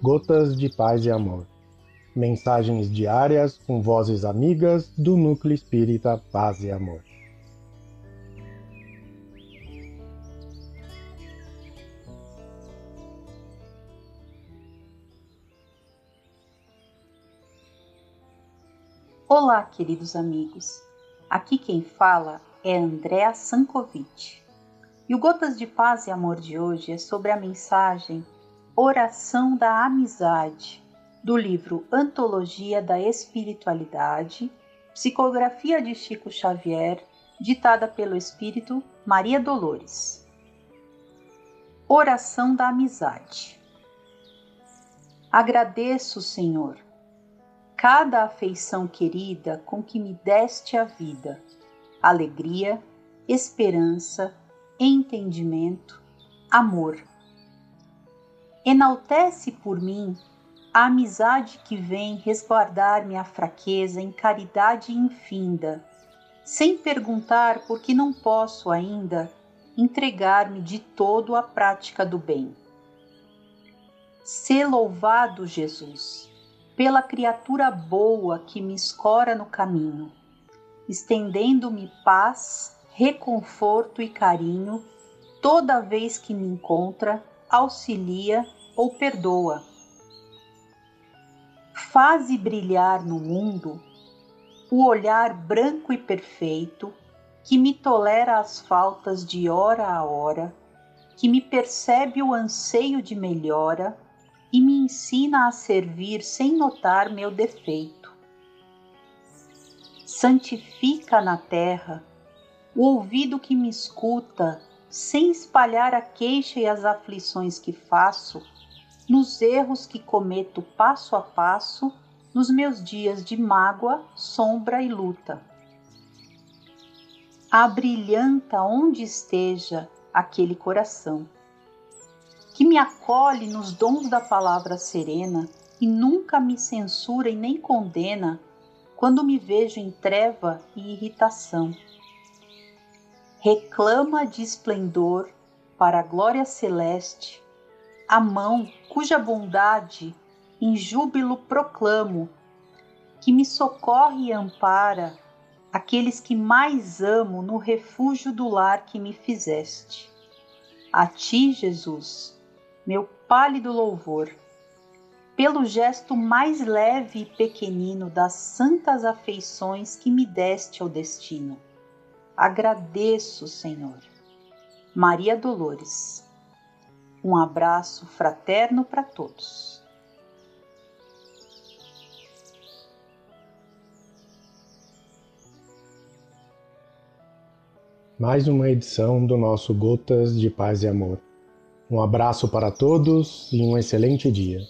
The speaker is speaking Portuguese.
Gotas de Paz e Amor. Mensagens diárias com vozes amigas do Núcleo Espírita Paz e Amor. Olá, queridos amigos. Aqui quem fala é Andréa Sankovic. E o Gotas de Paz e Amor de hoje é sobre a mensagem Oração da Amizade, do livro Antologia da Espiritualidade, psicografia de Chico Xavier, ditada pelo Espírito Maria Dolores. Oração da Amizade. Agradeço, Senhor, cada afeição querida com que me deste a vida, alegria, esperança, entendimento, amor. Enaltece por mim a amizade que vem resguardar minha fraqueza em caridade infinda, sem perguntar por que não posso ainda entregar-me de todo à prática do bem. Sê louvado, Jesus, pela criatura boa que me escora no caminho, estendendo-me paz reconforto e carinho toda vez que me encontra, auxilia ou perdoa. Faze brilhar no mundo o olhar branco e perfeito que me tolera as faltas de hora a hora, que me percebe o anseio de melhora e me ensina a servir sem notar meu defeito. Santifica na terra o ouvido que me escuta, sem espalhar a queixa e as aflições que faço, nos erros que cometo passo a passo, nos meus dias de mágoa, sombra e luta. Abrilhanta onde esteja aquele coração, que me acolhe nos dons da palavra serena e nunca me censura e nem condena quando me vejo em treva e irritação reclama de esplendor para a glória celeste, a mão cuja bondade em júbilo proclamo, que me socorre e ampara aqueles que mais amo no refúgio do lar que me fizeste. A ti, Jesus, meu pálido louvor, pelo gesto mais leve e pequenino das santas afeições que me deste ao destino Agradeço, Senhor. Maria Dolores. Um abraço fraterno para todos. Mais uma edição do nosso Gotas de Paz e Amor. Um abraço para todos e um excelente dia.